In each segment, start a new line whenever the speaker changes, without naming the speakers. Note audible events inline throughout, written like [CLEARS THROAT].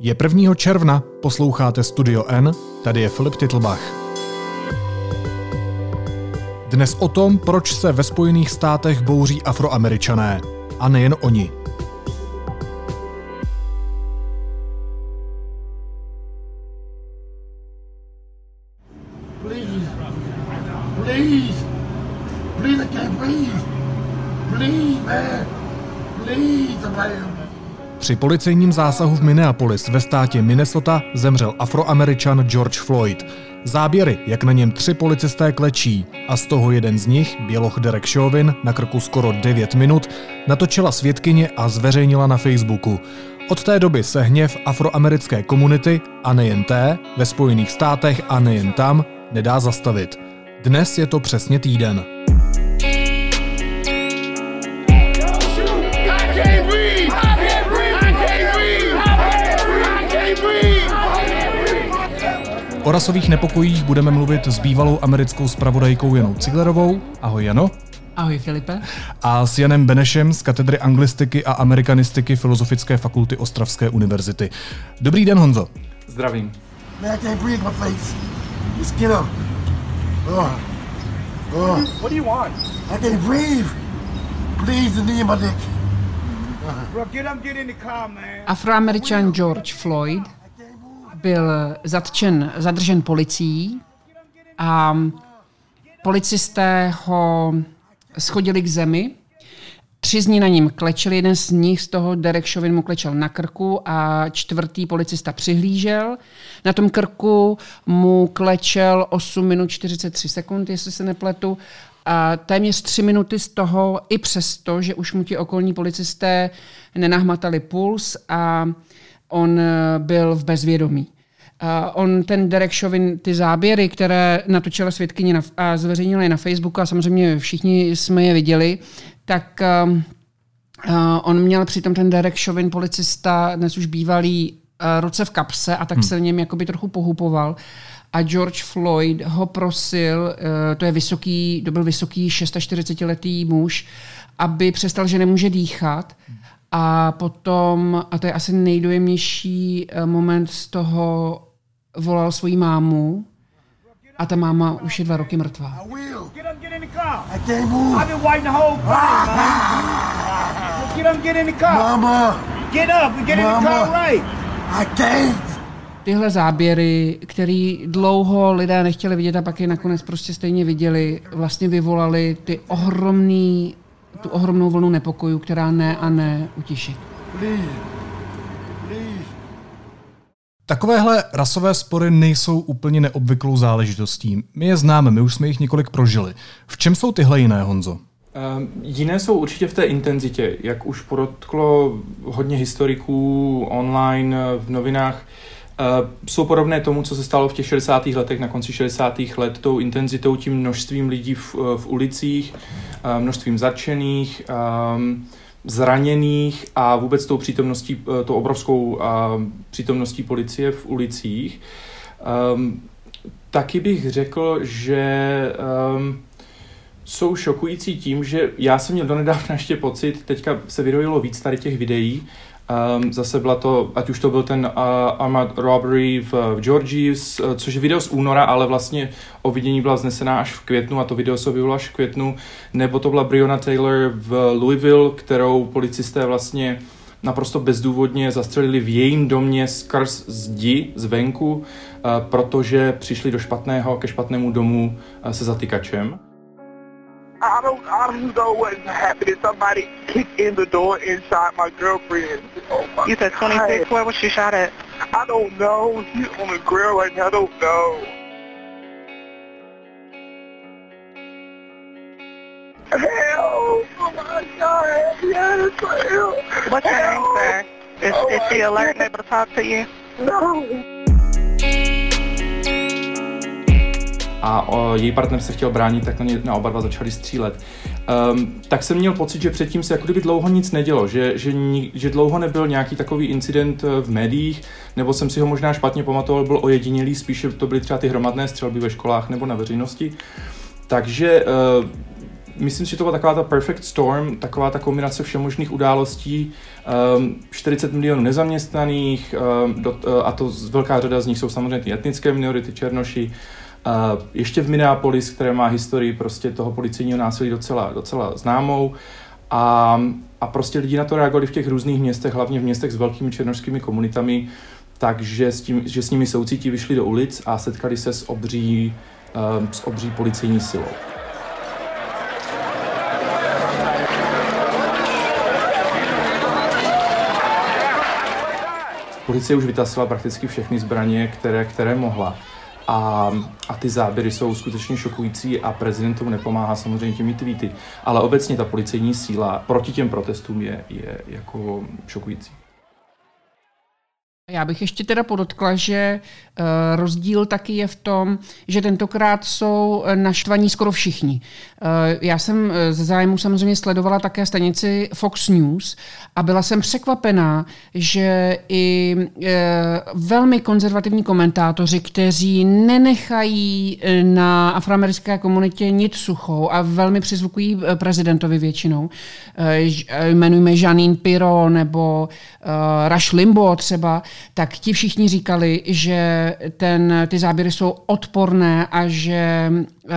Je 1. června, posloucháte Studio N, tady je Filip Titlbach. Dnes o tom, proč se ve Spojených státech bouří afroameričané. A nejen oni. Při policejním zásahu v Minneapolis ve státě Minnesota zemřel afroameričan George Floyd. Záběry, jak na něm tři policisté klečí a z toho jeden z nich, běloch Derek Chauvin, na krku skoro 9 minut, natočila svědkyně a zveřejnila na Facebooku. Od té doby se hněv afroamerické komunity, a nejen té, ve Spojených státech a nejen tam, nedá zastavit. Dnes je to přesně týden. O rasových nepokojích budeme mluvit s bývalou americkou spravodajkou Janou Ciglerovou. Ahoj Jano.
Ahoj Filipe.
A s Janem Benešem z katedry anglistiky a amerikanistiky Filozofické fakulty Ostravské univerzity. Dobrý den Honzo.
Zdravím.
Up. Oh. Oh.
What do you want?
I can't breathe. Please, my dick.
Afroameričan George Floyd byl zatčen, zadržen policií a policisté ho schodili k zemi. Tři z ní na ním klečeli, jeden z nich z toho Derek Chauvin mu klečel na krku a čtvrtý policista přihlížel. Na tom krku mu klečel 8 minut 43 sekund, jestli se nepletu. A téměř tři minuty z toho, i přesto, že už mu ti okolní policisté nenahmatali puls a on byl v bezvědomí. On, ten Derek Chauvin, ty záběry, které natočila svědkyně na, a zveřejnila je na Facebooku a samozřejmě všichni jsme je viděli, tak um, uh, on měl přitom ten Derek Chauvin, policista, dnes už bývalý, uh, ruce v kapse a tak hmm. se v něm jakoby trochu pohupoval. A George Floyd ho prosil, uh, to je vysoký, to byl vysoký 46-letý muž, aby přestal, že nemůže dýchat. A potom, a to je asi nejdojemnější eh, moment z toho, volal svoji mámu a ta máma už je dva roky mrtvá. Tyhle záběry, který dlouho lidé nechtěli vidět a pak je nakonec prostě stejně viděli, vlastně vyvolali ty ohromný, tu ohromnou vlnu nepokojů, která ne a ne utiší.
Please.
Takovéhle rasové spory nejsou úplně neobvyklou záležitostí. My je známe, my už jsme jich několik prožili. V čem jsou tyhle jiné, Honzo?
Um, jiné jsou určitě v té intenzitě, jak už podotklo hodně historiků online, v novinách. Uh, jsou podobné tomu, co se stalo v těch 60. letech, na konci 60. let, tou intenzitou, tím množstvím lidí v, v ulicích, uh, množstvím zatčených, um, zraněných a vůbec tou přítomností, uh, tou obrovskou uh, přítomností policie v ulicích. Um, taky bych řekl, že um, jsou šokující tím, že já jsem měl donedávna ještě pocit, teďka se vyrojilo víc tady těch videí, Um, zase byla to, ať už to byl ten uh, armed robbery v, v Georgii, uh, což je video z února, ale vlastně o vidění byla znesená až v květnu a to video se objevilo až v květnu, nebo to byla Breonna Taylor v Louisville, kterou policisté vlastně naprosto bezdůvodně zastřelili v jejím domě skrz zdi zvenku, uh, protože přišli do špatného, ke špatnému domu uh, se zatykačem.
I don't, I don't know what happened. If somebody kicked in the door and shot my girlfriend. Oh my
You said 26.
God.
Where was she shot at?
I don't know. She's on the grill right now. I don't know. Hell! Oh my God! Yes, hell!
What's your name, sir? Is,
Oh
is she alert and able to talk to you?
No!
A o, její partner se chtěl bránit, tak na, ně, na oba dva začali střílet. Um, tak jsem měl pocit, že předtím se jako kdyby dlouho nic nedělo, že, že, že dlouho nebyl nějaký takový incident eh, v médiích, nebo jsem si ho možná špatně pamatoval, byl ojedinělý, spíše to byly třeba ty hromadné střelby ve školách nebo na veřejnosti. Takže uh, myslím si, že to byla taková ta perfect storm, taková ta kombinace všemožných událostí, um, 40 milionů nezaměstnaných, um, do, uh, a to velká řada z nich jsou samozřejmě ty etnické minority, černoši, ještě v Minneapolis, které má historii prostě toho policejního násilí docela, docela známou, a, a prostě lidi na to reagovali v těch různých městech, hlavně v městech s velkými černožskými komunitami, takže s, tím, že s nimi soucítí vyšli do ulic a setkali se s obří, um, s obří policejní silou. Policie už vytasila prakticky všechny zbraně, které, které mohla. A, a ty záběry jsou skutečně šokující a prezident tomu nepomáhá samozřejmě těmi tweety. Ale obecně ta policejní síla proti těm protestům je, je jako šokující.
Já bych ještě teda podotkla, že uh, rozdíl taky je v tom, že tentokrát jsou naštvaní skoro všichni. Uh, já jsem ze zájmu samozřejmě sledovala také stanici Fox News a byla jsem překvapená, že i velmi konzervativní komentátoři, kteří nenechají na afroamerické komunitě nic suchou a velmi přizvukují prezidentovi většinou, jmenujme Janine Piro nebo Rush Limbo třeba, tak ti všichni říkali, že ten, ty záběry jsou odporné a že uh,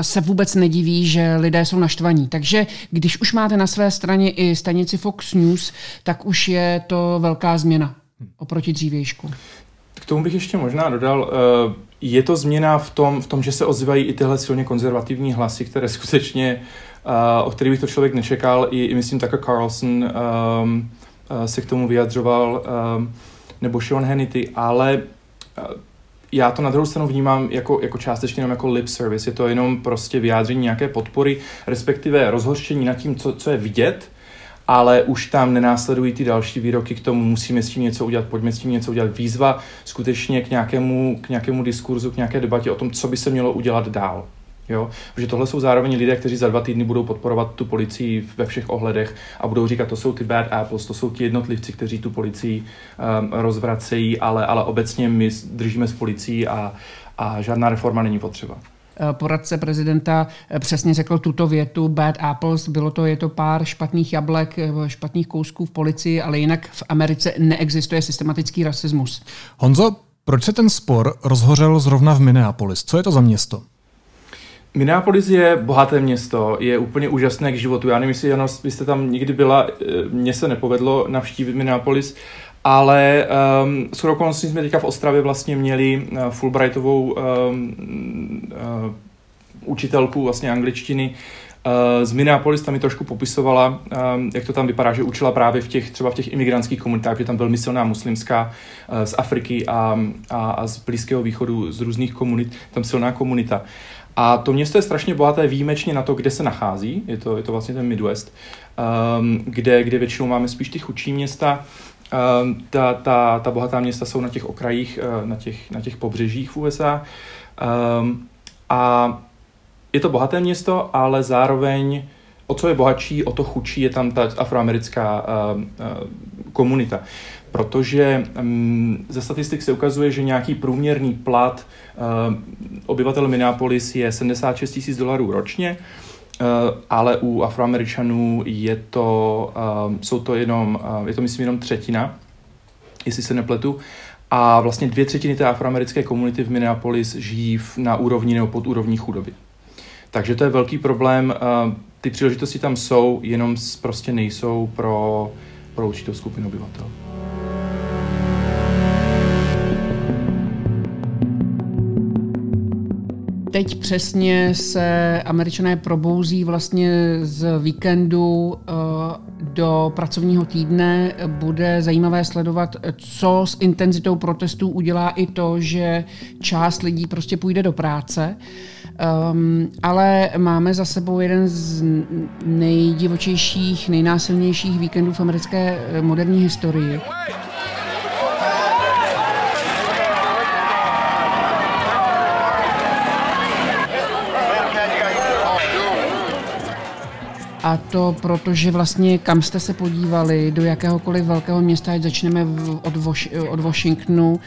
se vůbec nediví, že lidé jsou naštvaní. Takže když už máte na své straně i stanici Fox News, tak už je to velká změna oproti dřívějšku.
K tomu bych ještě možná dodal, uh, je to změna v tom, v tom, že se ozývají i tyhle silně konzervativní hlasy, které [LAUGHS] skutečně, uh, o kterých bych to člověk nečekal, i, i myslím Tucker Carlson um, se k tomu vyjadřoval. Um, nebo Sean Hannity, ale eh, já to na druhou stranu vnímám jako, jako částečně jenom jako lip service. Je to jenom prostě vyjádření nějaké podpory, respektive rozhořčení nad tím, co, co je vidět, ale už tam nenásledují ty další výroky k tomu, musíme s tím něco udělat, pojďme s tím něco udělat. Výzva skutečně k nějakému, k nějakému diskurzu, k nějaké debatě o tom, co by se mělo udělat dál. Jo? Protože tohle jsou zároveň lidé, kteří za dva týdny budou podporovat tu policii ve všech ohledech a budou říkat, to jsou ty bad apples, to jsou ti jednotlivci, kteří tu policii um, rozvracejí, ale, ale obecně my držíme s policií a, a žádná reforma není potřeba
eh, poradce prezidenta eh, přesně řekl tuto větu bad apples, bylo to, je to pár špatných jablek, eh, špatných kousků v policii, ale jinak v Americe neexistuje systematický rasismus.
Honzo, proč se ten spor rozhořel zrovna v Minneapolis? Co je to za město?
Minneapolis je bohaté město, je úplně úžasné k životu. Já nevím, jestli Jano, jste tam nikdy byla, eh, mně se nepovedlo navštívit Minneapolis, ale um, s okolností jsme teďka v Ostravě vlastně měli uh, Fulbrightovou um, uh, učitelku vlastně angličtiny uh, z Minneapolis, tam mi trošku popisovala, um, jak to tam vypadá, že učila právě v těch, třeba v těch imigrantských komunitách, že tam velmi silná muslimská uh, z Afriky a, a, a z Blízkého východu, z různých komunit, tam silná komunita. A to město je strašně bohaté výjimečně na to, kde se nachází. Je to, je to vlastně ten Midwest, um, kde, kde většinou máme spíš ty chudší města. Um, ta, ta, ta bohatá města jsou na těch okrajích, uh, na těch, na těch pobřežích v USA. Um, a je to bohaté město, ale zároveň o co je bohatší, o to chudší je tam ta afroamerická uh, uh, komunita protože um, ze statistik se ukazuje, že nějaký průměrný plat uh, obyvatel Minneapolis je 76 tisíc dolarů ročně, uh, ale u Afroameričanů je to, uh, jsou to jenom, je to myslím jenom třetina, jestli se nepletu, a vlastně dvě třetiny té afroamerické komunity v Minneapolis žijí na úrovni nebo pod úrovní chudoby. Takže to je velký problém. Ty příležitosti tam jsou, jenom prostě nejsou pro, pro určitou skupinu obyvatel.
Teď přesně se američané probouzí vlastně z víkendu eh, do pracovního týdne. Bude zajímavé sledovat, co s intenzitou protestů udělá i to, že část lidí prostě půjde do práce. Um, ale máme za sebou jeden z nejdivočejších, nejnásilnějších víkendů v americké eh, moderní historii. A to proto, že vlastně kam jste se podívali, do jakéhokoliv velkého města, ať začneme v, od, Voš, od Washingtonu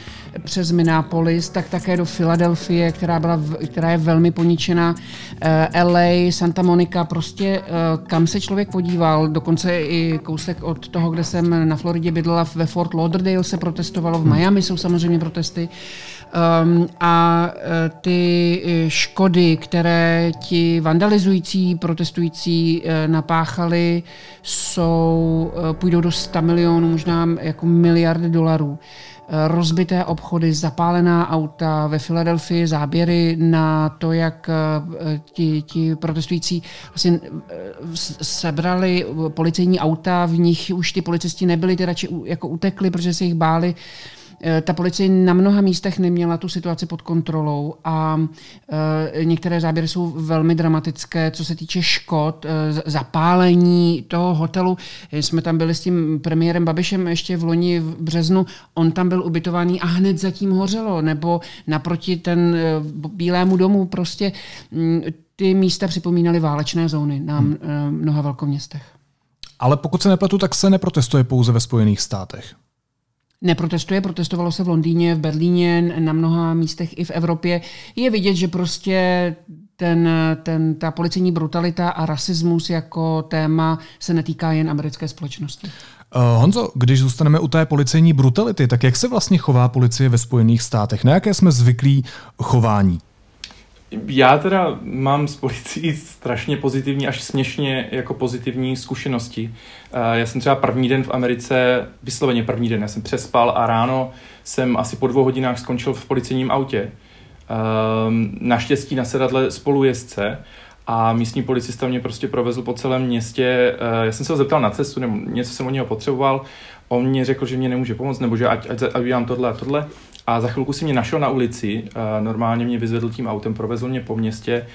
přes Minneapolis, tak také do Filadelfie, která, byla, která je velmi poničená, eh, LA, Santa Monica, prostě eh, kam se člověk podíval, dokonce i kousek od toho, kde jsem na Floridě bydlela, ve Fort Lauderdale se protestovalo, v Miami jsou samozřejmě protesty. Um, a eh, ty eh, škody, které ti vandalizující, protestující eh, napáchali, jsou, půjdou do 100 milionů, možná jako miliardy dolarů. Rozbité obchody, zapálená auta ve Filadelfii, záběry na to, jak ti, ti protestující vlastně sebrali policejní auta, v nich už ty policisti nebyli, ty radši jako utekli, protože se jich báli. Eh, Ta policie na mnoha místech neměla tu situaci pod kontrolou a eh, některé záběry jsou velmi dramatické, co se týče škod, eh, zapálení toho hotelu. Eh, Jsme tam byli s tím premiérem Babišem ještě v loni v březnu, on tam byl ubytovaný a hned zatím hořelo, nebo naproti ten eh, Bílému domu prostě mm, ty místa připomínaly válečné zóny na hmm. mnoha velkoměstech.
Ale pokud se nepletu, tak se neprotestuje pouze ve Spojených státech.
Neprotestuje, protestovalo se v Londýně, v Berlíně, na mnoha místech i v Evropě. Je vidět, že prostě ten, ten, ta policejní brutalita a rasismus jako téma se netýká jen americké společnosti.
Uh, Honzo, když zůstaneme u té policejní brutality, tak jak se vlastně chová policie ve Spojených státech? Na jaké jsme zvyklí chování?
Já teda mám s policií strašně pozitivní, až směšně jako pozitivní zkušenosti. Eh, Já jsem třeba první den v Americe, vysloveně první den, já jsem přespal a ráno jsem asi po dvou hodinách skončil v policejním autě. Ehm, Naštěstí na sedadle spolujezdce a místní policista mě prostě provezl po celém městě. Eh, Já jsem se ho zeptal na cestu, nebo něco jsem od něho potřeboval. On mě řekl, že mě nemůže pomoct, nebo že ať, ať, ať udělám tohle a tohle. A za chvilku si mě našel na ulici, normálně mě vyzvedl tím autem, provezl mě po městě,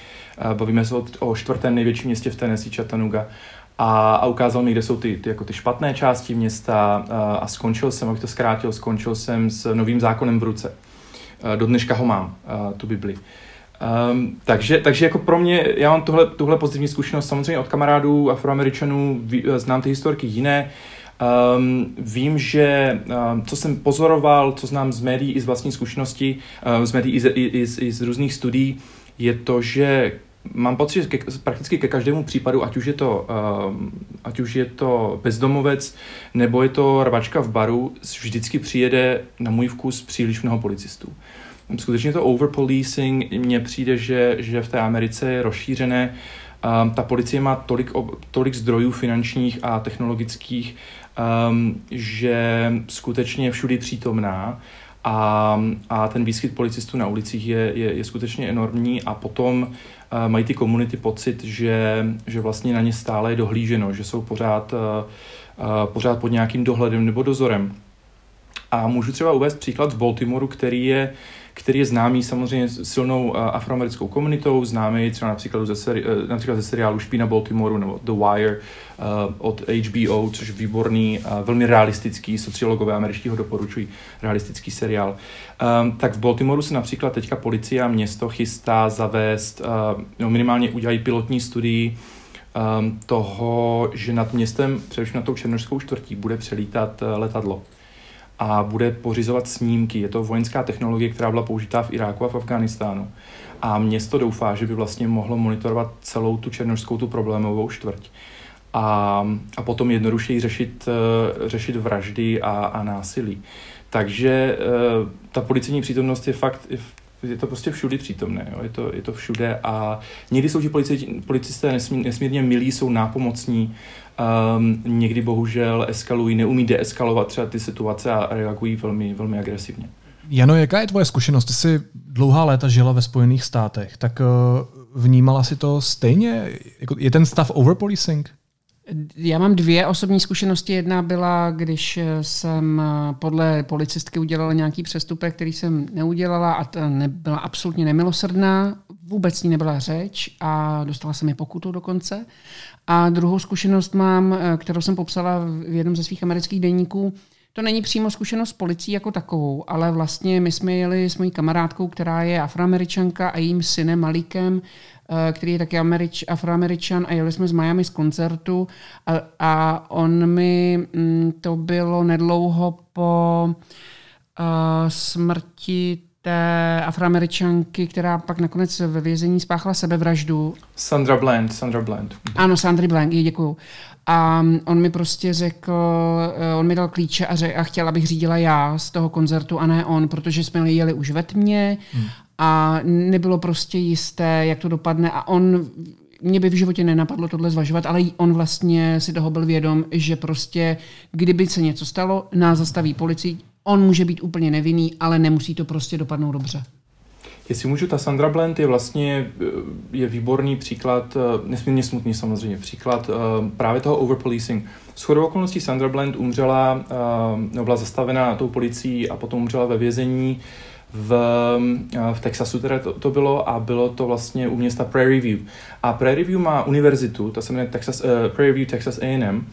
bavíme se o, čtvrtém největším městě v Tennessee, Chattanooga, a, a ukázal mi, kde jsou ty, ty, jako ty špatné části města a, a skončil jsem, abych to zkrátil, skončil jsem s novým zákonem v ruce. Do dneška ho mám, tu Bibli. Um, takže, takže jako pro mě, já mám tuhle, tuhle pozitivní zkušenost samozřejmě od kamarádů afroameričanů, eh, znám ty historky jiné, Um, vím, že um, co jsem pozoroval, co znám z médií i z vlastní zkušenosti, uh, z médií i z, i, z, i z různých studií, je to, že mám pocit, že ke, prakticky ke každému případu, ať už, je to, um, ať už je to bezdomovec nebo je to rvačka v baru, vždycky přijede na můj vkus příliš mnoho policistů. Skutečně to overpolicing mně přijde, že, že v té Americe je rozšířené. Um, ta policie má tolik, tolik zdrojů finančních a technologických, um, že skutečně všudy přítomná a, a ten výskyt policistů na ulicích je, je, je skutečně enormní a potom uh, mají ty komunity pocit, že, že vlastně na ně stále je dohlíženo, že jsou pořád, uh, uh, pořád pod nějakým dohledem nebo dozorem. A můžu třeba uvést příklad v Baltimoru, který je, který je známý samozřejmě silnou uh, afroamerickou komunitou, známý třeba například ze, seri, uh, například ze seriálu Špína Baltimoru nebo The Wire uh, od HBO, což je výborný, velmi realistický, sociologové američtí ho doporučují, realistický seriál. Um, tak v Baltimoru se například teďka policie a město chystá zavést, no minimálně udělají pilotní studii um, toho, že nad městem, především nad tou černožskou čtvrtí, bude přelítat letadlo a bude pořizovat snímky. Je to vojenská technologie, která byla použitá v Iráku a v Afghánistánu. A město doufá, že by vlastně mohlo monitorovat celou tu černožskou, tu problémovou čtvrť. A, a potom jednodušeji řešit, uh, řešit vraždy a, a násilí. Takže uh, ta policejní přítomnost je fakt, je, to prostě všudy přítomné, jo? Je, to, je to všude a někdy jsou ti policisté, nesmír, nesmírně milí, jsou nápomocní, um, někdy bohužel eskalují, neumí deeskalovat třeba ty situace a reagují velmi, velmi agresivně.
Jano, jaká je tvoje zkušenost? Ty jsi dlouhá léta žila ve Spojených státech, tak uh, vnímala si to stejně? Jako, je ten stav overpolicing?
Já mám dvě osobní zkušenosti. Jedna byla, když jsem podle policistky udělala nějaký přestupek, který jsem neudělala a ta nebyla absolutně nemilosrdná, vůbec ní nebyla řeč a dostala jsem mi pokutu dokonce. A druhou zkušenost mám, kterou jsem popsala v jednom ze svých amerických denníků, to není přímo zkušenost s policií jako takovou, ale vlastně my jsme jeli s mojí kamarádkou, která je afroameričanka a jejím synem Malíkem, eh, který je taky Američ, afroameričan a jeli jsme z Miami z koncertu. A, a on mi, mm, to bylo nedlouho po uh, smrti té afroameričanky, která pak nakonec ve vězení spáchala sebevraždu.
Sandra Bland, Sandra Bland.
Ano, Sandry Blank, děkuju. A on mi prostě řekl, eh, on mi dal klíče a, řek, a chtěl, abych řídila já z toho koncertu a ne on, protože jsme jeli už ve tmě hmm. a nebylo prostě jisté, jak to dopadne a on mě by v životě nenapadlo tohle zvažovat, ale on vlastně si toho byl vědom, že prostě, kdyby se něco stalo, nás zastaví policii, on může být úplně nevinný, ale nemusí to prostě dopadnout dobře.
Jestli můžu, ta Sandra Bland je vlastně eh, je výborný příklad, eh, nesmírně smutný samozřejmě, příklad eh, právě toho overpolicing. S chodou okolností Sandra Bland umřela, byla zastavená tou policií a potom umřela ve vězení v, v Texasu teda to, to bylo a bylo to vlastně u města Prairie View. A Prairie View má univerzitu, ta se jmenuje Texas, uh, Prairie View Texas A&M,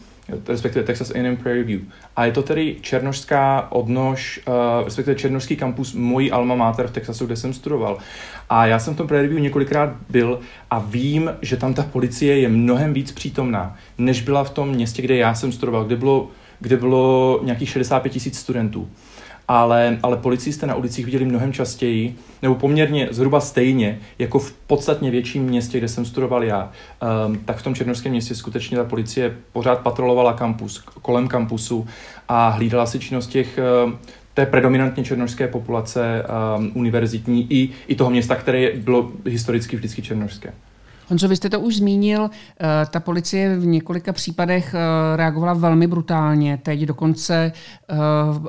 respektive Texas A&M Prairie View. A je to tedy černožská odnož, uh, respektive černožský kampus mojí alma mater v Texasu, kde jsem studoval. A já jsem v tom Prairie View několikrát byl a vím, že tam ta policie je mnohem víc přítomná, než byla v tom městě, kde já jsem studoval, kde bylo, kde bylo nějakých 65 tisíc studentů ale, ale policisté na ulicích viděli mnohem častěji, nebo poměrně zhruba stejně, jako v podstatně větším městě, kde jsem studoval já, um, tak v tom černovském městě skutečně ta policie pořád patrolovala kampus, kolem kampusu a hlídala si činnost těch um, té predominantně černožské populace um, univerzitní i, i toho města, které bylo historicky vždycky černožské.
Honzo, vy jste to už zmínil, eh, ta policie v několika případech eh, reagovala velmi brutálně. Teď dokonce eh,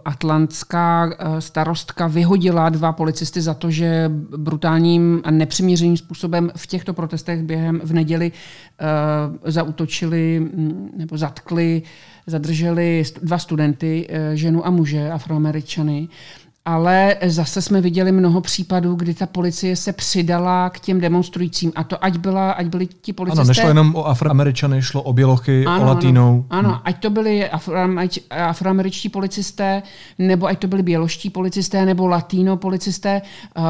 atlantská starostka vyhodila dva policisty za to, že brutálním a nepřiměřeným způsobem v těchto protestech během v neděli zautočili mm, nebo zatkli, zadrželi dva studenty, ženu a muže, afroameričany ale zase jsme viděli mnoho případů, kdy ta policie se přidala k těm demonstrujícím. A to ať, byla, ať byli ti policisté...
Ano, nešlo jenom o afroameričany, šlo o bělochy, ano, o latinou.
Ano, ano, ať to byli afroameričtí policisté, nebo ať to byli běloští policisté, nebo latino policisté. Uh,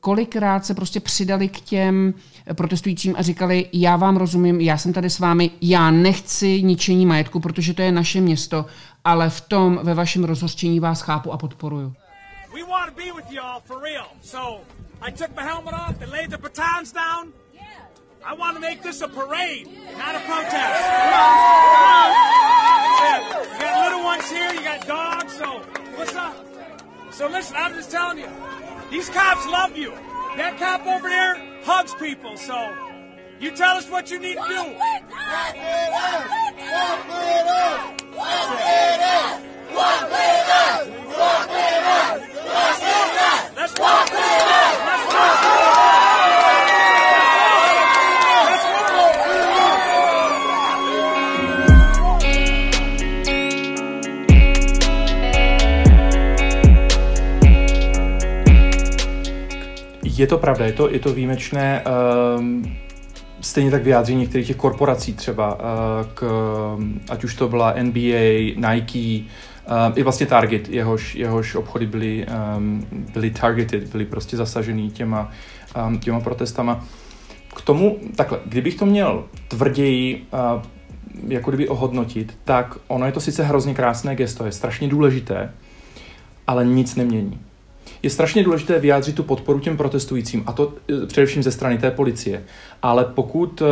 kolikrát se prostě přidali k těm protestujícím a říkali, já vám rozumím, já jsem tady s vámi, já nechci ničení majetku, protože to je naše město, ale v tom ve vašem rozhořčení vás chápu a podporuju. We want to be with y'all for real. So I took my helmet off and laid the batons down. I want to make this a parade, not a protest. Come on, come on. You got little ones here, you got dogs, so what's up? So listen, I'm just telling you, these cops love you. That cop over there hugs people, so you tell us what you need to do. Walk with us! Walk with us! Walk with us! Walk with us! Walk with us!
Je to pravda, je to, je to výjimečné. Um, stejně tak vyjádření některých těch korporací třeba, uh, k, ať už to byla NBA, Nike, i vlastně Target, jehož, jehož obchody byly, um, byly targeted, byly prostě zasažený těma, um, těma protestama. K tomu, takhle, kdybych to měl tvrději uh, jako kdyby ohodnotit, tak ono je to sice hrozně krásné gesto, je strašně důležité, ale nic nemění je strašně důležité vyjádřit tu podporu těm protestujícím, a to e, především ze strany té policie. Ale pokud, e,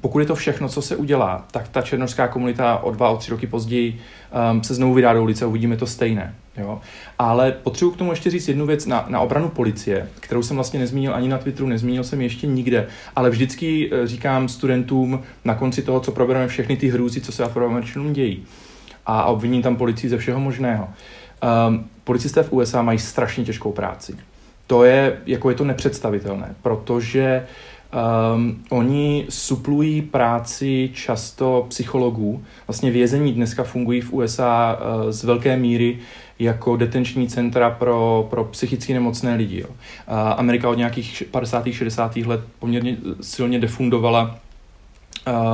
pokud je to všechno, co se udělá, tak ta černožská komunita o dva, o tři roky později um, se znovu vydá do ulice a uvidíme to stejné. Jo? Ale potřebuji k tomu ještě říct jednu věc na, na obranu policie, kterou jsem vlastně nezmínil ani na Twitteru, nezmínil jsem ještě nikde, ale vždycky říkám studentům na konci toho, co probereme všechny ty hrůzy, co se afroameričanům dějí. A obviním tam policii ze všeho možného. Um, policisté v USA mají strašně těžkou práci. To je, jako je to nepředstavitelné, protože um, oni suplují práci často psychologů. Vlastně vězení dneska fungují v USA uh, z velké míry jako detenční centra pro, pro psychicky nemocné lidi. Jo. Uh, Amerika od nějakých 50. 60. let poměrně silně defundovala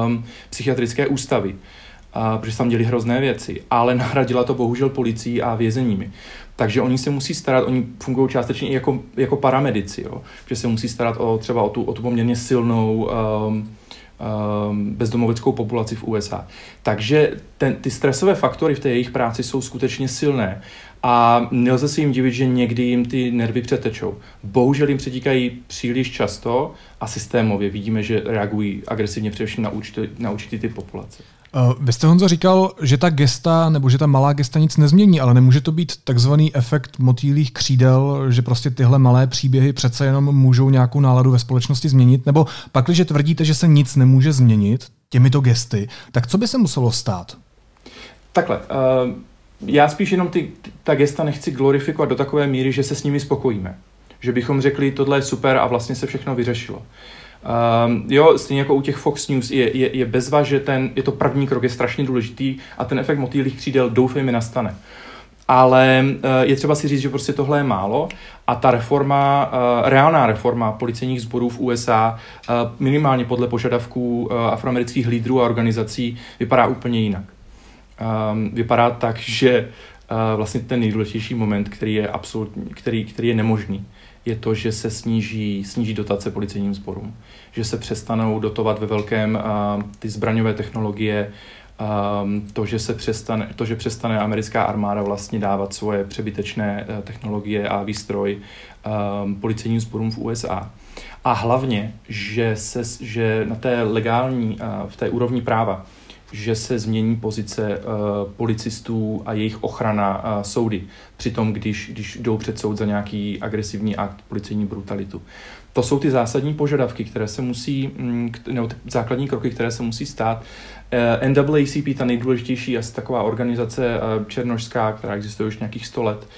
um, psychiatrické ústavy. A, protože tam děli hrozné věci, ale nahradila to bohužel policií a vězeními. Takže oni se musí starat, oni fungují částečně i jako, jako paramedici, jo? že se musí starat o třeba o tu, o tu poměrně silnou um, um, bezdomoveckou populaci v USA. Takže ten, ty stresové faktory v té jejich práci jsou skutečně silné a nelze si jim divit, že někdy jim ty nervy přetečou. Bohužel jim přetíkají příliš často a systémově vidíme, že reagují agresivně především na určitý, na určitý typ populace.
Uh, vy jste Honzo říkal, že ta gesta nebo že ta malá gesta nic nezmění, ale nemůže to být takzvaný efekt motýlých křídel, že prostě tyhle malé příběhy přece jenom můžou nějakou náladu ve společnosti změnit? Nebo pak, když tvrdíte, že se nic nemůže změnit těmito gesty, tak co by se muselo stát?
Takhle. Uh, já spíš jenom ty, ta gesta nechci glorifikovat do takové míry, že se s nimi spokojíme. Že bychom řekli, tohle je super a vlastně se všechno vyřešilo. Um, jo, stejně jako u těch Fox News je, je, je bezva, že ten, je to první krok, je strašně důležitý a ten efekt motýlých křídel doufejme nastane. Ale uh, je třeba si říct, že prostě tohle je málo a ta reforma, uh, reálná reforma policejních sborů v USA uh, minimálně podle požadavků afroamerických lídrů a organizací vypadá úplně jinak. Um, vypadá tak, že uh, vlastně ten nejdůležitější moment, který je absolutní, který, který je nemožný, je to, že se sníží, sníží dotace policejním sborům. Že se přestanou dotovat ve velkém uh, ty zbraňové technologie, um, to, že se přestane, to, že přestane americká armáda vlastně dávat svoje přebytečné uh, technologie a výstroj um, policejním sborům v USA. A hlavně, že, se, že na té legální, uh, v té úrovni práva, že se změní pozice uh, policistů a jejich ochrana uh, soudy, přitom když, když jdou před soud za nějaký agresivní akt, policejní brutalitu. To jsou ty zásadní požadavky, které se musí, mm, nebo ty základní kroky, které se musí stát. Uh, NAACP, ta nejdůležitější asi taková organizace černožská, která existuje už nějakých 100 let,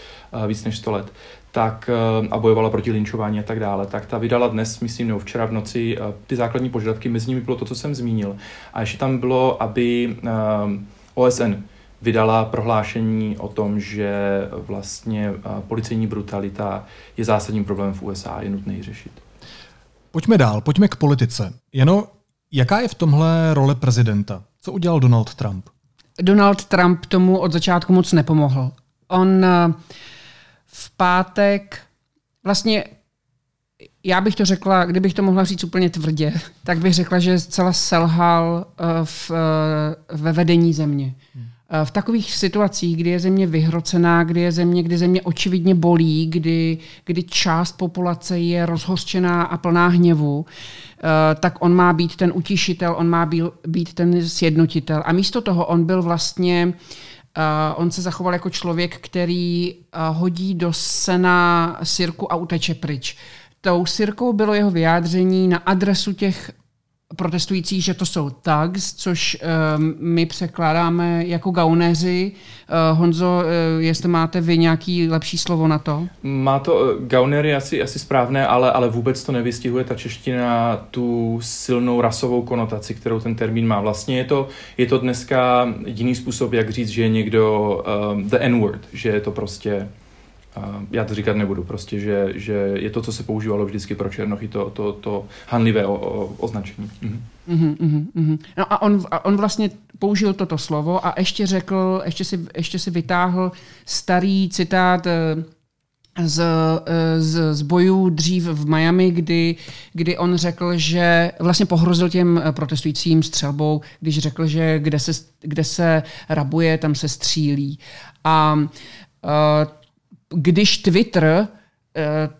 víc než 100 let, tak eh, a bojovala proti linčování a tak dále, tak ta vydala dnes, myslím, nebo včera v noci eh, ty základní požadavky, mezi nimi bylo to, co jsem zmínil. A ještě tam bylo, aby eh, OSN vydala prohlášení o tom, že vlastně policejní brutalita je zásadním problémem v USA a je nutné ji řešit.
Pojďme dál, pojďme k politice. Jeno, jaká je v tomhle role prezidenta? Co udělal Donald Trump?
Donald Trump tomu od začátku moc nepomohl. On uh, v pátek vlastně já bych to řekla, kdybych to mohla říct úplně tvrdě, tak bych řekla, že zcela selhal eh, v, eh, ve vedení země. Eh, v takových situacích, kdy je země vyhrocená, kdy je země, kdy země očividně bolí, kdy, kdy část populace je rozhořčená a plná hněvu, tak on má být ten utišitel, on má být ten sjednotitel. A místo toho on byl vlastně uh, Uh, on se zachoval jako člověk, který uh, hodí do sena sirku a uteče pryč. Tou sirkou bylo jeho vyjádření na adresu těch protestující, že to jsou tags, což um, my překládáme jako gauneři. Uh, Honzo, uh, jestli máte vy nějaký lepší slovo na to?
Má to, uh, gauner je asi, asi správné, ale, ale vůbec to nevystihuje ta čeština tu silnou rasovou konotaci, kterou ten termín má. Vlastně je to, je to dneska jiný způsob, jak říct, že je někdo um, the N-word, že je to prostě já to říkat nebudu, prostě, že, že je to, co se používalo vždycky pro černochy, to, to, to hanlivé o, o, označení. Mhm.
Mm-hmm, mm-hmm. No a on, a on vlastně použil toto slovo a ještě řekl, ještě si, ještě si vytáhl starý citát eh, z, eh, z, z bojů dřív v Miami, kdy, kdy on řekl, že vlastně pohrozil těm protestujícím střelbou, když řekl, že kde se, kde se rabuje, tam se střílí. A uh, když Twitter eh,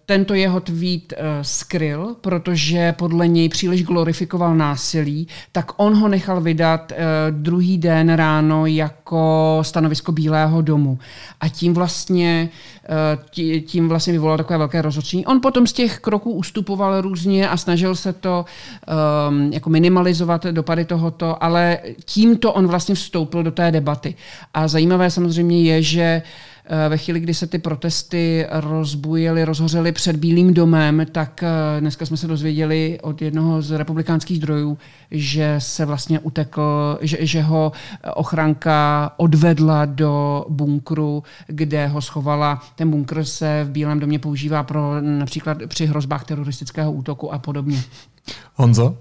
tento jeho tweet eh, skryl, protože podle něj příliš glorifikoval násilí, tak on ho nechal vydat eh, druhý den ráno jako stanovisko Bílého domu. A tím vlastně, tím vlastně vyvolal takové velké rozhodčení. On potom z těch kroků ustupoval různě a snažil se to um, jako minimalizovat dopady tohoto, ale tímto on vlastně vstoupil do té debaty. A zajímavé samozřejmě je, že ve chvíli, kdy se ty protesty rozbujely, rozhořely před Bílým domem, tak eh, dneska jsme se dozvěděli od jednoho z republikánských zdrojů, že se vlastně utekl, že, že ho ochranka odvedla do bunkru, kde ho schovala. Ten bunkr se v Bílém domě používá pro například při hrozbách teroristického útoku a podobně.
Honzo?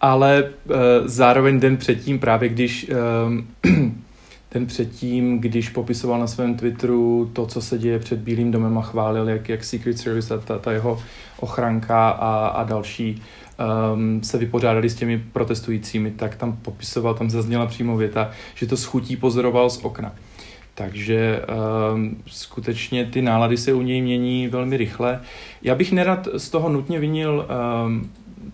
ale uh, zároveň den předtím, právě když um, ten předtím, když popisoval na svém Twitteru to, co se děje před Bílým domem a chválil, jak, jak Secret Service a ta, ta jeho ochranka a, a další um, se vypořádali s těmi protestujícími, tak tam popisoval, tam zazněla přímo věta, že to schutí pozoroval z okna. Takže um, skutečně ty nálady se u něj mění velmi rychle. Já bych nerad z toho nutně vinil um,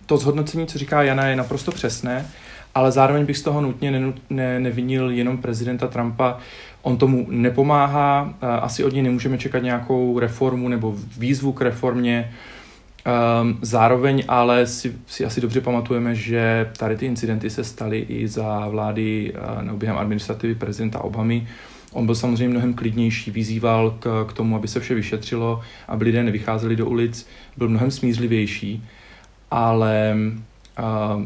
to zhodnocení, co říká Jana, je naprosto přesné, ale zároveň bych z toho nutně nenut, ne, nevinil jenom prezidenta Trumpa. On tomu nepomáhá, asi od něj nemůžeme čekat nějakou reformu nebo výzvu k reformě. Um, zároveň ale si, si asi dobře pamatujeme, že tady ty incidenty se staly i za vlády uh, nebo během administrativy prezidenta Obamy. On byl samozřejmě mnohem klidnější, vyzýval k, k tomu, aby se vše vyšetřilo, aby lidé nevycházeli do ulic, byl mnohem smířlivější, ale uh,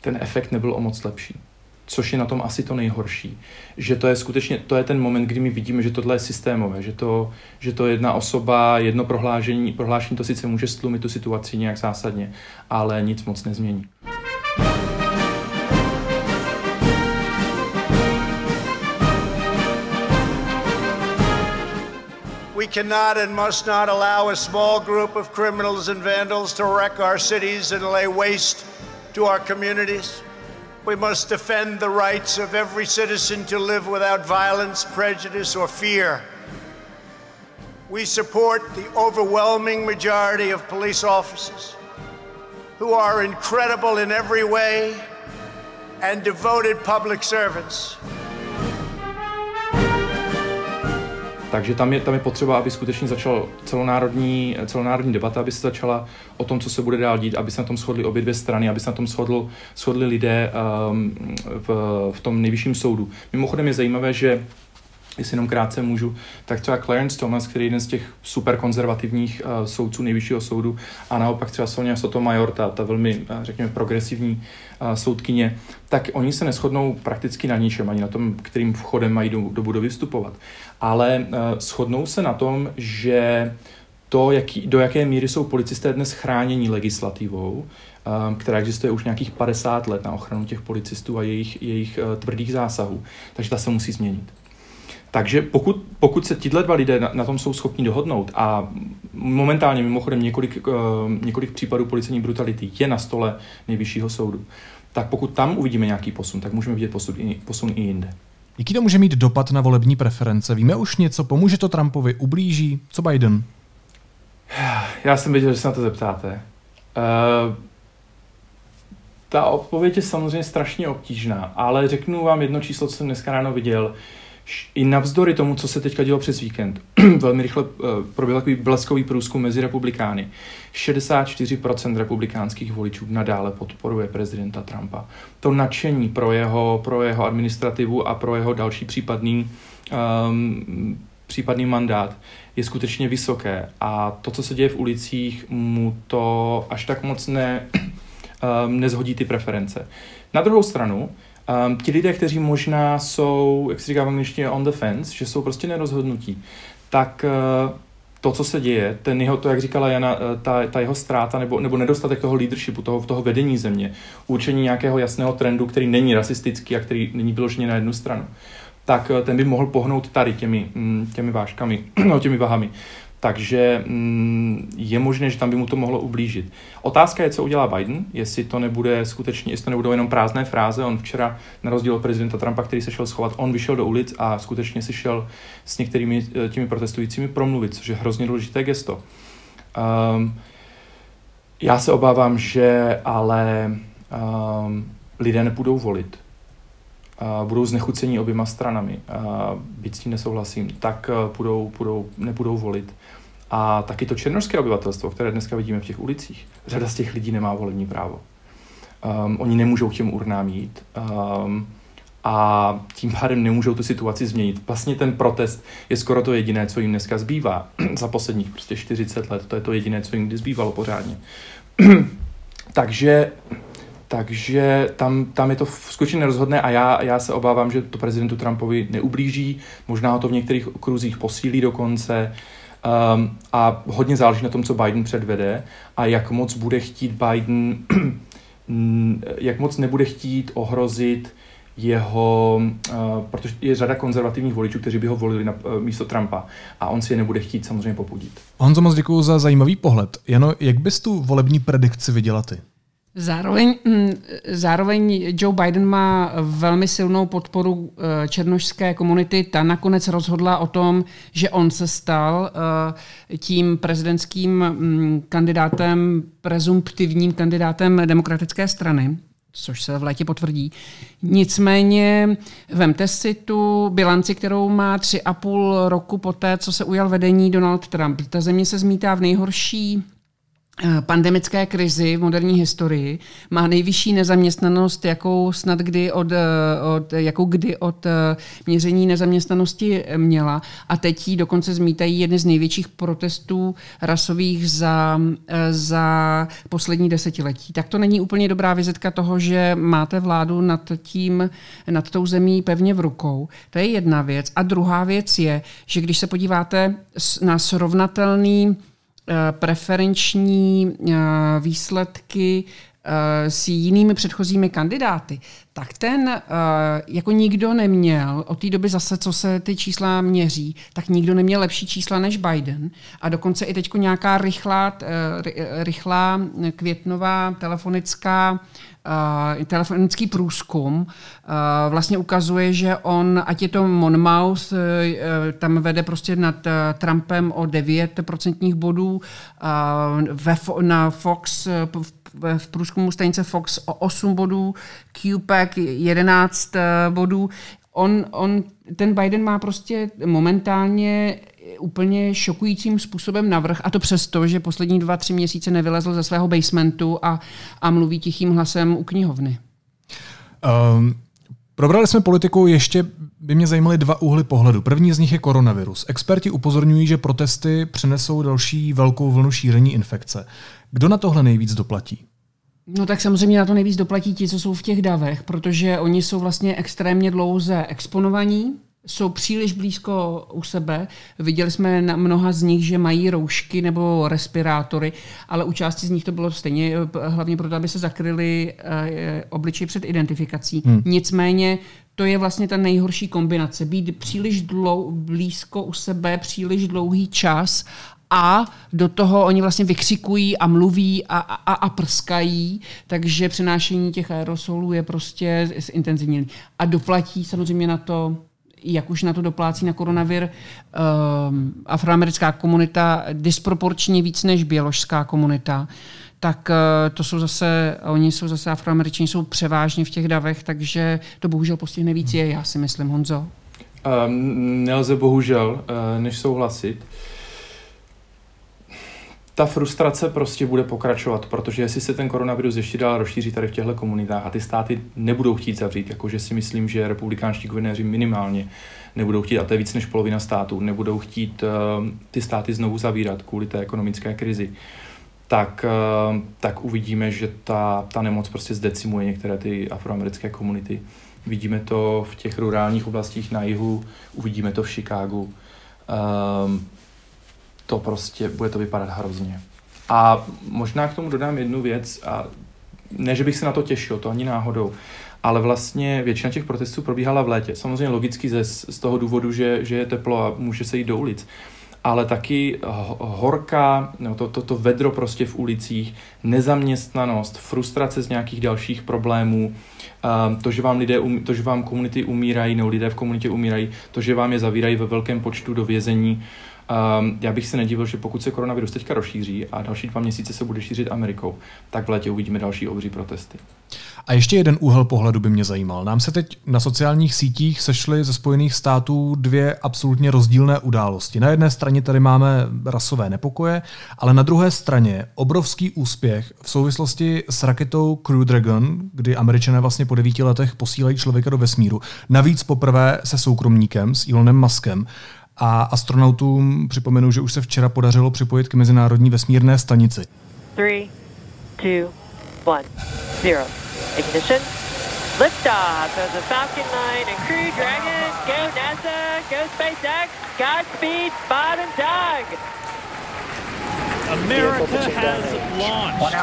ten efekt nebyl o moc lepší. Což je na tom asi to nejhorší. Že to je skutečně, to je ten moment, kdy my vidíme, že tohle je systémové, že to, že to jedna osoba, jedno prohlášení, prohlášení to sice může stlumit tu situaci nějak zásadně, ale nic moc nezmění.
We cannot and must not allow a small group of criminals and vandals to wreck our cities and lay waste to our communities. We must defend the rights of every citizen to live without violence, prejudice, or fear. We support the overwhelming majority of police officers who are incredible in every way and devoted public servants.
Takže tam je, tam je potřeba, aby skutečně začal celonárodní, celonárodní debata, aby se začala o tom, co se bude dál dít, aby se na tom shodly obě dvě strany, aby se na tom shodl, shodli lidé um, v, v tom nejvyšším soudu. Mimochodem je zajímavé, že jestli jenom krátce můžu, tak třeba Clarence Thomas, který je jeden z těch super konzervativních uh, soudců nejvyššího soudu a naopak třeba Sonia Sotomayor, ta, ta velmi, uh, řekněme, progresivní uh, soudkyně, tak oni se neschodnou prakticky na ničem, ani na tom, kterým vchodem mají do, do budovy vstupovat. Ale uh, shodnou se na tom, že to, jaký, do jaké míry jsou policisté dnes chráněni legislativou, která existuje už nějakých 50 let na ochranu těch policistů a jejich, jejich tvrdých zásahů. Takže ta se musí změnit. Takže pokud, pokud se tyhle dva lidé na, na tom jsou schopni dohodnout a momentálně mimochodem několik, uh, několik případů policejní brutality je na stole nejvyššího soudu, tak pokud tam uvidíme nějaký posun, tak můžeme vidět posun i, posun i jinde.
Jaký to může mít dopad na volební preference? Víme už něco? Pomůže to Trumpovi? Ublíží? Co Biden?
Já jsem věděl, že se na to zeptáte. Uh, ta odpověď je samozřejmě strašně obtížná, ale řeknu vám jedno číslo, co jsem dneska ráno viděl i navzdory tomu, co se teďka dělo přes víkend, [CLEARS THROAT] velmi rychle uh, proběhl takový bleskový průzkum mezi republikány. 64% republikánských voličů nadále podporuje prezidenta Trumpa. To nadšení pro jeho, pro jeho administrativu a pro jeho další případný, um, případný mandát je skutečně vysoké. A to, co se děje v ulicích, mu to až tak moc ne, um, [CLEARS THROAT] nezhodí ty preference. Na druhou stranu, Um, ti lidé, kteří možná jsou, jak se říká v angličtině, on the fence, že jsou prostě nerozhodnutí, tak uh, to, co se děje, ten jeho, to, jak říkala Jana, uh, ta, ta jeho ztráta nebo, nebo nedostatek toho leadershipu, toho, toho vedení země, určení nějakého jasného trendu, který není rasistický a který není vyloženě na jednu stranu, tak uh, ten by mohl pohnout tady těmi, mm, těmi vážkami, [CLEARS THROAT] no, těmi vahami. Takže mm, je možné, že tam by mu to mohlo ublížit. Otázka je, co udělá Biden, jestli to nebude skutečně, jestli to nebudou jenom prázdné fráze. On včera, na rozdíl od prezidenta Trumpa, který se šel schovat, on vyšel do ulic a skutečně si šel s některými eh, těmi protestujícími promluvit, což je hrozně důležité gesto. Um, já se obávám, že ale um, lidé nepůjdou volit. Budou znechucení oběma stranami, byť s tím nesouhlasím, tak uh, půjdou, půjdou, nepůjdou volit. A taky to černožské obyvatelstvo, které dneska vidíme v těch ulicích, řada z těch lidí nemá volební právo. Um, oni nemůžou k těm urnám jít um, a tím pádem nemůžou tu situaci změnit. Vlastně ten protest je skoro to jediné, co jim dneska zbývá [CLEARS THROAT] za posledních prostě 40 let. To je to jediné, co jim kdy zbývalo pořádně. [CLEARS THROAT] Takže takže tam, tam je to skutečně nerozhodné a já, já se obávám, že to prezidentu Trumpovi neublíží, možná ho to v některých kruzích posílí dokonce, Um, a hodně záleží na tom, co Biden předvede a jak moc bude chtít Biden [CLEARS THROAT] jak moc nebude chtít ohrozit jeho, uh, protože je řada konzervativních voličů, kteří by ho volili na uh, místo Trumpa a on si je nebude chtít samozřejmě popudit.
Honzo, moc děkuji za zajímavý pohled. Jano, jak bys tu volební predikci viděla ty?
Zároveň, mm, zároveň Joe Biden má velmi silnou podporu eh, černošské komunity. Ta nakonec rozhodla o tom, že on se stal eh, tím prezidentským mm, kandidátem, prezumptivním kandidátem demokratické strany což se v létě potvrdí. Nicméně vemte si tu bilanci, kterou má tři a půl roku poté, co se ujal vedení Donald Trump. Ta země se zmítá v nejhorší pandemické krizi v moderní historii má nejvyšší nezaměstnanost, jakou snad kdy od, eh, od, jakou kdy od eh, měření nezaměstnanosti měla. A teď jí dokonce zmítají jedny z největších protestů rasových za, za poslední desetiletí. Tak to není úplně dobrá vizitka toho, že máte vládu nad, tím, nad tou zemí pevně v rukou. To je jedna věc. A druhá věc je, že když se podíváte na srovnatelný Eh, preferenční eh, výsledky eh, s jinými předchozími kandidáty, tak ten jako nikdo neměl, od té doby zase, co se ty čísla měří, tak nikdo neměl lepší čísla než Biden. A dokonce i teď nějaká rychlá, rychlá květnová telefonická telefonický průzkum vlastně ukazuje, že on, ať je to Monmouth, tam vede prostě nad Trumpem o 9% bodů, na Fox v, v průzkumu stanice Fox o 8 bodů, QPAC 11 uh, bodů. On, on, ten Biden má prostě momentálně úplně šokujícím způsobem navrh a to přesto, že poslední dva, tři měsíce nevylezl ze svého basementu a, a mluví tichým hlasem u knihovny.
Um, probrali jsme politiku, ještě by mě zajímaly dva úhly pohledu. První z nich je koronavirus. Experti upozorňují, že protesty přinesou další velkou vlnu šíření infekce. Kdo na tohle nejvíc doplatí?
No tak samozřejmě na to nejvíc doplatí ti, co jsou v těch davech, protože oni jsou vlastně extrémně dlouze exponovaní, jsou příliš blízko u sebe. Viděli jsme na mnoha z nich, že mají roušky nebo respirátory, ale u části z nich to bylo stejně, hlavně proto, aby se zakryli eh, obličej před identifikací. Hmm. Nicméně to je vlastně ta nejhorší kombinace. Být příliš dlou, blízko u sebe, příliš dlouhý čas a do toho oni vlastně vykřikují a mluví a, a, a prskají, takže přenášení těch aerosolů je prostě zintenzivněné. A doplatí samozřejmě na to jak už na to doplácí na koronavir um, afroamerická komunita disproporčně víc než běložská komunita, tak uh, to jsou zase, oni jsou zase afroameričani, jsou převážně v těch davech, takže to bohužel postihne víc je, já si myslím, Honzo.
Um, nelze bohužel uh, než souhlasit. Uh, ta frustrace prostě bude pokračovat, protože jestli se ten koronavirus ještě dál rozšíří tady v těchto komunitách a ty státy nebudou chtít zavřít, jakože si myslím, že republikánští guvernéři minimálně nebudou chtít, a to je víc než polovina států, nebudou chtít uh, ty státy znovu zavírat kvůli té ekonomické krizi, tak, uh, tak uvidíme, že ta, ta nemoc prostě zdecimuje některé ty afroamerické komunity. Vidíme to v těch rurálních oblastích na jihu, uvidíme to v Chicagu. Um, to prostě bude to vypadat hrozně. A možná k tomu dodám jednu věc, a ne, že bych se na to těšil, to ani náhodou, ale vlastně většina těch protestů probíhala v létě. Samozřejmě logicky ze, z toho důvodu, že, že je teplo a může se jít do ulic. Ale taky horka, no to, to, to vedro prostě v ulicích, nezaměstnanost, frustrace z nějakých dalších problémů, to, že vám lidé, to, že vám komunity umírají, nebo lidé v komunitě umírají, to, že vám je zavírají ve velkém počtu do vězení, Um, já bych se nedivil, že pokud se koronavirus teďka rozšíří a další dva měsíce se bude šířit Amerikou, tak v létě uvidíme další obří protesty.
A ještě jeden úhel pohledu by mě zajímal. Nám se teď na sociálních sítích sešly ze Spojených států dvě absolutně rozdílné události. Na jedné straně tady máme rasové nepokoje, ale na druhé straně obrovský úspěch v souvislosti s raketou Crew Dragon, kdy američané vlastně po devíti letech posílají člověka do vesmíru. Navíc poprvé se soukromníkem, s Elonem Muskem. A astronautům připomenu, že už se včera podařilo připojit k Mezinárodní vesmírné stanici.
3, 2, 1, 0. Ignition. Liftoff of the Falcon 9 and Crew Dragon. Go NASA, go SpaceX, Godspeed, Spot and Doug.
America has launched.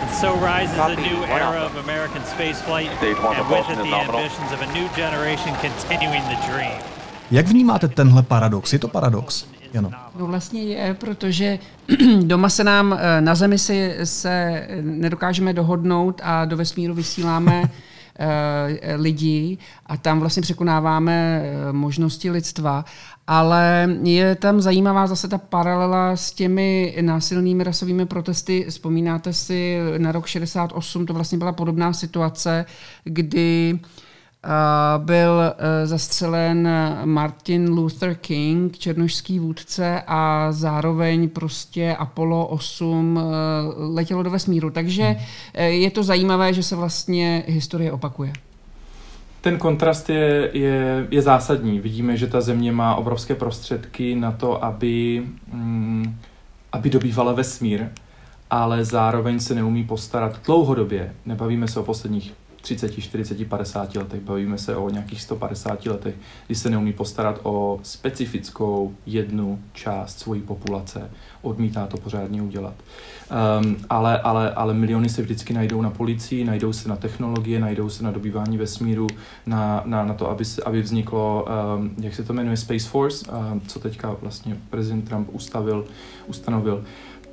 And so rises a new era of American spaceflight, and with it the ambitions of a new generation continuing the dream.
Jak vnímáte tenhle paradox? Je to paradox? Jano.
No vlastně je, protože [CLEARS THROAT] doma se nám eh, na Zemi si se nedokážeme dohodnout a do vesmíru vysíláme [LAUGHS] eh, lidi a tam vlastně překonáváme eh, možnosti lidstva, ale je tam zajímavá zase ta paralela s těmi násilnými rasovými protesty. Vzpomínáte si na rok 68, to vlastně byla podobná situace, kdy uh, byl e, zastřelen Martin Luther King, černošský vůdce a zároveň prostě Apollo 8 e, letělo do vesmíru. Takže e, je to zajímavé, že se vlastně historie opakuje.
Ten kontrast je, je, je zásadní. Vidíme, že ta země má obrovské prostředky na to, aby, mm, aby dobývala vesmír, ale zároveň se neumí postarat dlouhodobě. Nebavíme se o posledních 30, 40, 50 letech, bavíme se o nějakých 150 letech, kdy se neumí postarat o specifickou jednu část svojí populace, odmítá to pořádně udělat. Um, ale, ale, ale miliony se vždycky najdou na policii, najdou se na technologie, najdou se na dobývání vesmíru, na, na, na to, aby, se, aby vzniklo, um, jak se to jmenuje, Space Force, um, co teďka vlastně prezident Trump ustavil, ustanovil.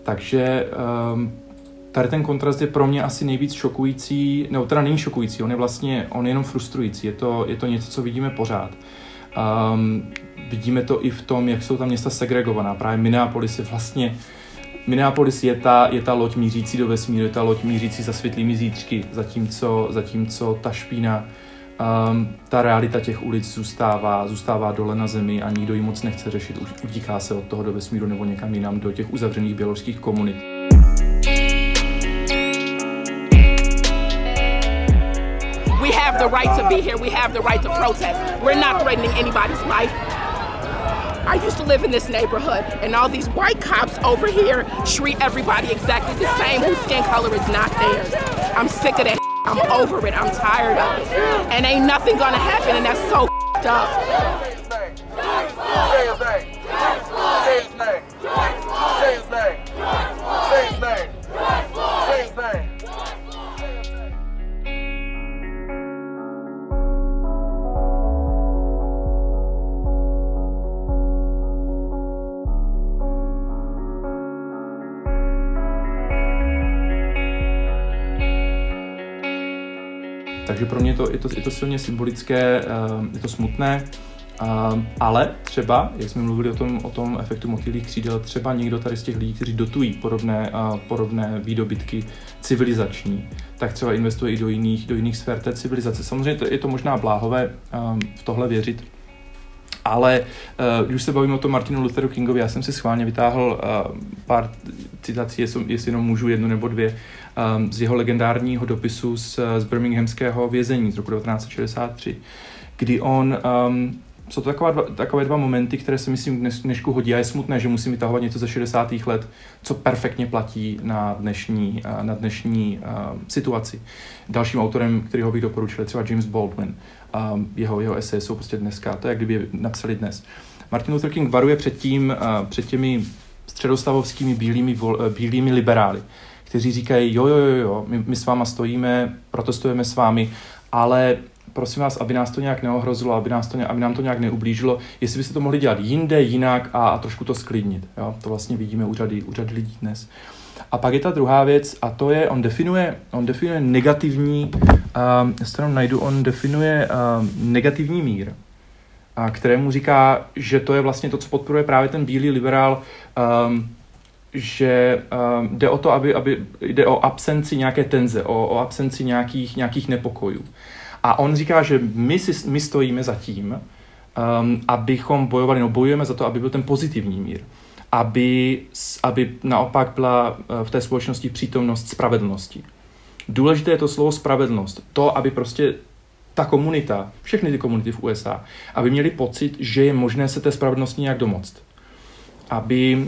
Takže um, tady ten kontrast je pro mě asi nejvíc šokující, nebo teda není šokující, on je vlastně, on je jenom frustrující, je to, je to něco, co vidíme pořád. Um, vidíme to i v tom, jak jsou tam města segregovaná. Právě Minneapolis je vlastně Minneapolis je ta, je ta loď mířící do vesmíru, je ta loď mířící za světlými zítřky, zatímco, zatímco ta špína, um, ta realita těch ulic zůstává, zůstává dole na zemi a nikdo ji moc nechce řešit. Utíká se od toho do vesmíru nebo někam jinam do těch uzavřených běloruských komunit.
The right to be here. We have the right to protest. We're not threatening anybody's life. I used to live in this neighborhood, and all these white cops over here treat everybody exactly the same whose skin color is not theirs. I'm sick of that. I'm over it. I'm tired of it. And ain't nothing gonna happen, and that's so up.
Takže pro mě to, je, to, je to silně symbolické, eh, je to smutné, eh, ale třeba, jak jsme mluvili o tom, o tom efektu motýlých křídel, třeba někdo tady z těch lidí, kteří dotují podobné, eh, podobné výdobytky civilizační, tak třeba investuje i do jiných, do jiných sfér té civilizace. Samozřejmě je to možná bláhové v tohle věřit, ale uh, když se bavíme o tom Martinu Lutheru Kingovi, já jsem si schválně vytáhl uh, pár citací, jestli, jestli jenom můžu jednu nebo dvě, um, z jeho legendárního dopisu z, z Birminghamského vězení z roku 1963, kdy on um, jsou to taková dva, takové dva momenty, které se myslím dnes, dnešku hodí a je smutné, že musím vytahovat něco ze 60. let, co perfektně platí na dnešní, na dnešní uh, situaci. Dalším autorem, kterého bych doporučil, je třeba James Baldwin. Um, jeho, jeho eseje jsou prostě dneska, to je, jak kdyby je napsali dnes. Martin Luther King varuje před tím, uh, před těmi středostavovskými bílými, vol, bílými liberály, kteří říkají, jo, jo, jo, jo, my, my s váma stojíme, protestujeme s vámi, ale prosím vás, aby nás to nějak neohrozilo, aby, nás to, aby nám to nějak neublížilo, jestli byste to mohli dělat jinde, jinak a, a trošku to sklidnit. Jo? To vlastně vidíme u řady, u řady lidí dnes. A pak je ta druhá věc, a to je, on definuje, on definuje negativní, um, já najdu, on definuje um, negativní mír, a kterému říká, že to je vlastně to, co podporuje právě ten bílý liberál, um, že um, jde o to, aby, aby jde o absenci nějaké tenze, o, o absenci nějakých, nějakých nepokojů. A on říká, že my, si, my stojíme za tím, um, abychom bojovali, no bojujeme za to, aby byl ten pozitivní mír. Aby, aby naopak byla uh, v té společnosti přítomnost spravedlnosti. Důležité je to slovo spravedlnost. To, aby prostě ta komunita, všechny ty komunity v USA, aby měli pocit, že je možné se té spravedlnosti nějak domoct aby,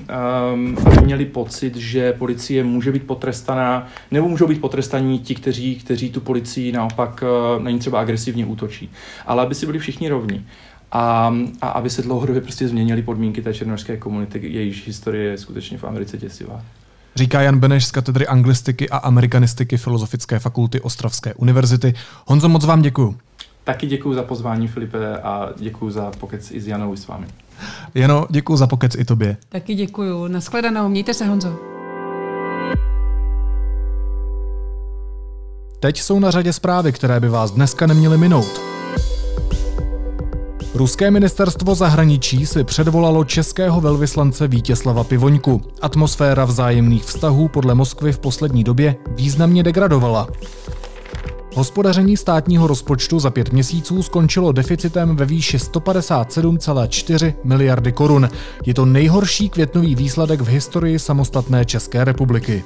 um, aby měli pocit, že policie může být potrestaná, nebo můžou být potrestaní ti, kteří, kteří tu policii naopak uh, na ní třeba agresivně útočí. Ale aby si byli všichni rovní. A, a aby se dlouhodobě prostě změnily podmínky té černožské komunity, jejíž historie je skutečně v Americe děsivá.
Říká Jan Beneš z katedry anglistiky a amerikanistiky Filozofické fakulty Ostravské univerzity. Honzo, moc vám děkuju.
Taky děkuji za pozvání, Filipe, a děkuji za pokec i s Janou i s vámi.
Jano, děkuji za pokec i tobě.
Taky děkuji. Naschledanou. Mějte se, Honzo.
Teď jsou na řadě zprávy, které by vás dneska neměly minout. Ruské ministerstvo zahraničí si předvolalo českého velvyslance Vítězslava Pivoňku. Atmosféra vzájemných vztahů podle Moskvy v poslední době významně degradovala. Hospodaření státního rozpočtu za pět měsíců skončilo deficitem ve výši 157,4 miliardy korun. Je to nejhorší květnový výsledek v historii samostatné České republiky.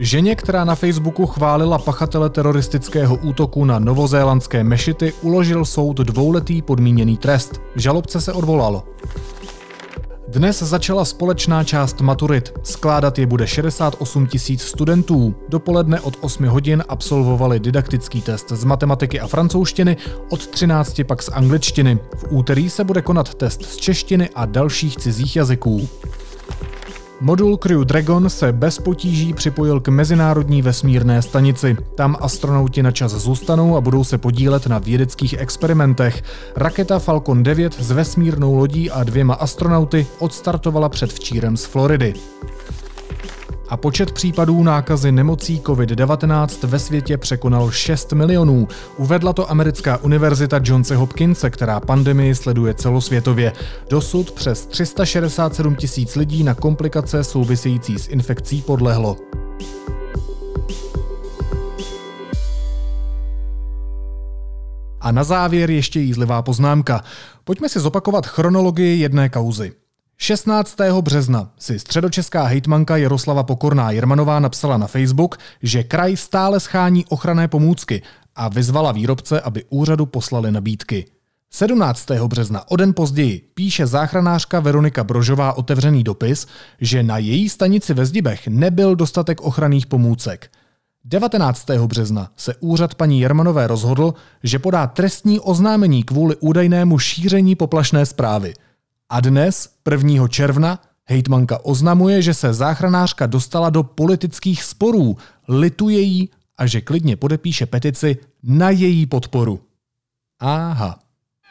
Ženě, která na Facebooku chválila pachatele teroristického útoku na novozélandské mešity, uložil soud dvouletý podmíněný trest. Žalobce se odvolalo. Dnes začala společná část maturit. Skládat je bude 68 tisíc studentů. Dopoledne od 8 hodin absolvovali didaktický test z matematiky a francouzštiny, od 13 pak z angličtiny. V úterý se bude konat test z češtiny a dalších cizích jazyků. Modul Crew Dragon se bez potíží připojil k Mezinárodní vesmírné stanici. Tam astronauti na čas zůstanou a budou se podílet na vědeckých experimentech. Raketa Falcon 9 s vesmírnou lodí a dvěma astronauty odstartovala předvčírem z Floridy a počet případů nákazy nemocí COVID-19 ve světě překonal 6 milionů. Uvedla to americká univerzita Johnse Hopkinse, která pandemii sleduje celosvětově. Dosud přes 367 tisíc lidí na komplikace související s infekcí podlehlo. A na závěr ještě jízlivá poznámka. Pojďme si zopakovat chronologii jedné kauzy. 16. března si středočeská hejtmanka Jaroslava Pokorná Jermanová napsala na Facebook, že kraj stále schání ochranné pomůcky a vyzvala výrobce, aby úřadu poslali nabídky. 17. března, o den později, píše záchranářka Veronika Brožová otevřený dopis, že na její stanici ve Zdibech nebyl dostatek ochranných pomůcek. 19. března se úřad paní Jermanové rozhodl, že podá trestní oznámení kvůli údajnému šíření poplašné zprávy – a dnes, 1. června, hejtmanka oznamuje, že se záchranářka dostala do politických sporů, lituje jí a že klidně podepíše petici na její podporu. Aha.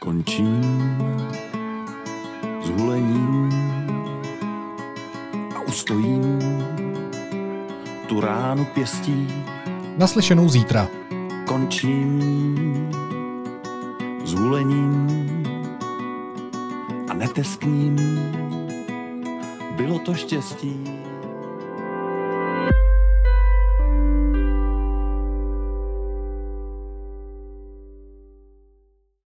Končím s hulením a ustojím tu ránu pěstí.
Naslyšenou zítra.
Končím s hulením neteskním, bylo to štěstí.